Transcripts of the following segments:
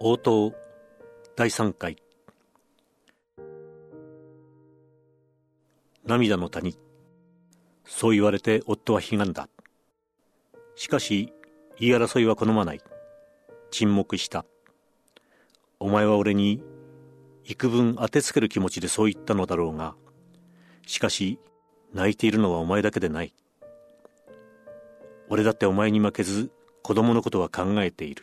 応答第3回。涙の谷。そう言われて夫は悲願だ。しかし言い争いは好まない。沈黙した。お前は俺に幾分当てつける気持ちでそう言ったのだろうが。しかし泣いているのはお前だけでない。俺だってお前に負けず子供のことは考えている。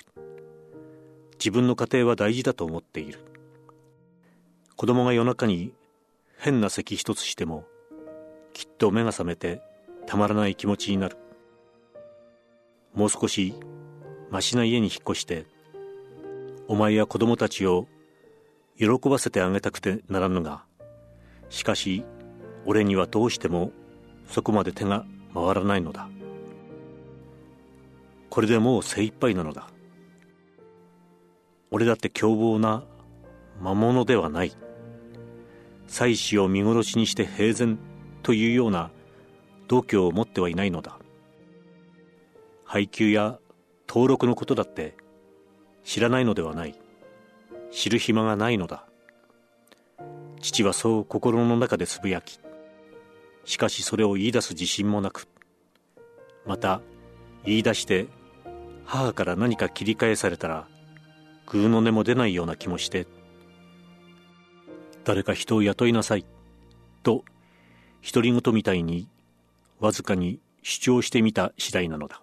自分の家庭は大事だと思っている。子供が夜中に変な咳一つしてもきっと目が覚めてたまらない気持ちになる。もう少しましな家に引っ越してお前や子供たちを喜ばせてあげたくてならぬがしかし俺にはどうしてもそこまで手が回らないのだ。これでもう精一杯なのだ。俺だって凶暴な魔物ではない。妻子を見殺しにして平然というような度胸を持ってはいないのだ。配給や登録のことだって知らないのではない。知る暇がないのだ。父はそう心の中でつぶやきしかしそれを言い出す自信もなくまた言い出して母から何か切り返されたらぐうの音も出ないような気もして誰か人を雇いなさいと独り言みたいにわずかに主張してみた次第なのだ。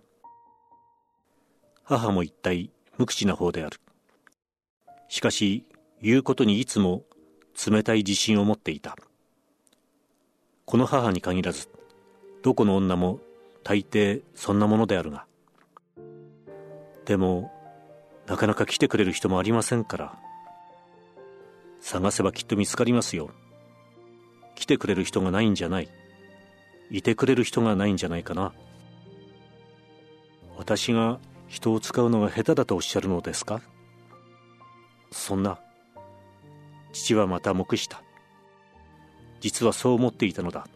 母も一体無口な方である。しかし言うことにいつも冷たい自信を持っていた。この母に限らずどこの女も大抵そんなものであるが。でもなかなか来てくれる人もありませんから。探せばきっと見つかりますよ。来てくれる人がないんじゃない。いてくれる人がないんじゃないかな。私が人を使うのが下手だとおっしゃるのですか？そんな。父はまた黙した。実はそう思っていたのだ。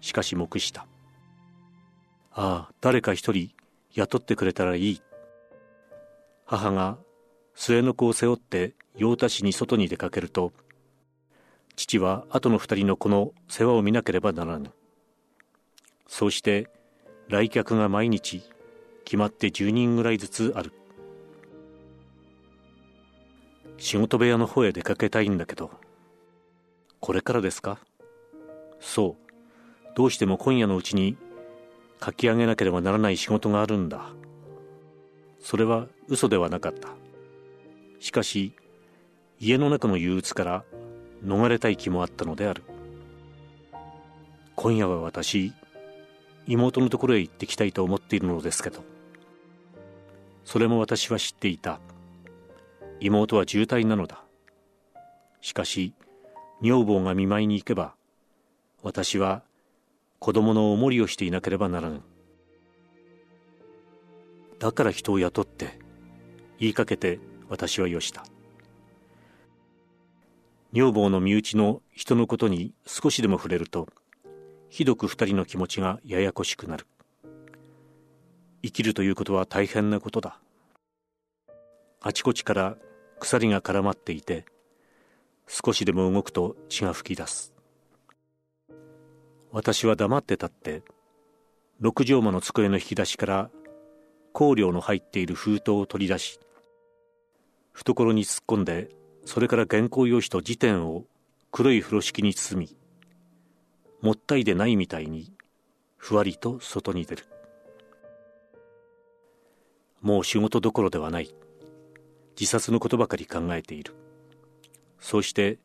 しかし黙した。ああ誰か一人雇ってくれたらいい。母が末の子を背負って用田市に外に出かけると父は後の二人の子の世話を見なければならぬ。そうして来客が毎日決まって10人ぐらいずつある仕事部屋の方へ出かけたいんだけどこれからですか？そう。どうしても今夜のうちに書き上げなければならない仕事があるんだ。それは嘘ではなかった。しかし家の中の憂鬱から逃れたい気もあったのである。今夜は私妹のところへ行ってきたいと思っているのですけど。それも私は知っていた。妹は渋滞なのだ。しかし女房が見舞いに行けば私は子供のおもりをしていなければならぬ。だから人を雇って言いかけて私はよした。女房の身内の人のことに少しでも触れるとひどく二人の気持ちがややこしくなる。生きるということは大変なことだ。あちこちから鎖が絡まっていて少しでも動くと血が噴き出す。私は黙って立って六畳間の机の引き出しから香料の入っている封筒を取り出し懐に突っ込んでそれから原稿用紙と辞典を黒い風呂敷に包みもったいでないみたいにふわりと外に出る。もう仕事どころではない。自殺のことばかり考えている。そうして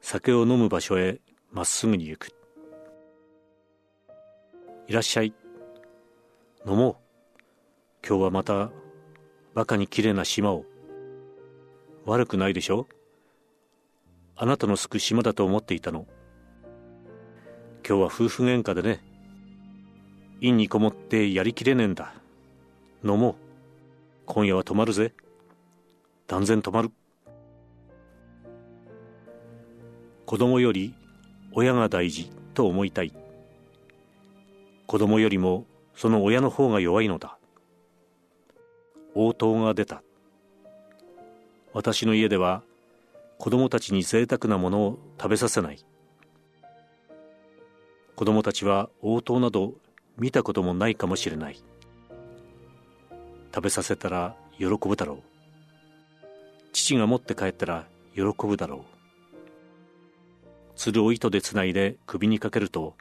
酒を飲む場所へまっすぐに行く。いらっしゃい。飲もう。今日はまたバカに綺麗な島を。悪くないでしょ？あなたのすく島だと思っていたの。今日は夫婦喧嘩でね。陰にこもってやりきれねえんだ。飲もう。今夜は泊まるぜ。断然泊まる。子供より親が大事と思いたい。子供よりもその親の方が弱いのだ。応答が出た。私の家では子供たちに贅沢なものを食べさせない。子供たちは応答など見たこともないかもしれない。食べさせたら喜ぶだろう。父が持って帰ったら喜ぶだろう。鶴を糸でつないで首にかけると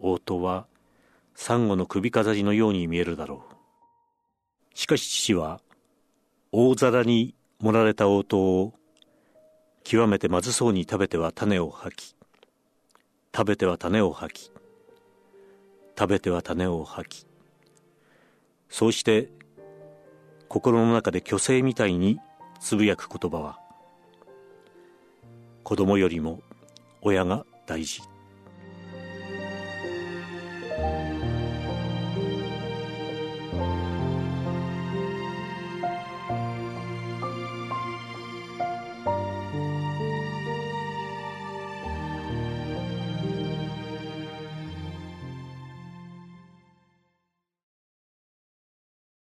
応答はサンゴの首飾りのように見えるだろう。しかし父は大皿に盛られた応答を極めてまずそうに食べては種を吐き食べては種を吐き食べては種を吐きそうして心の中で虚勢みたいにつぶやく言葉は子供よりも親が大事。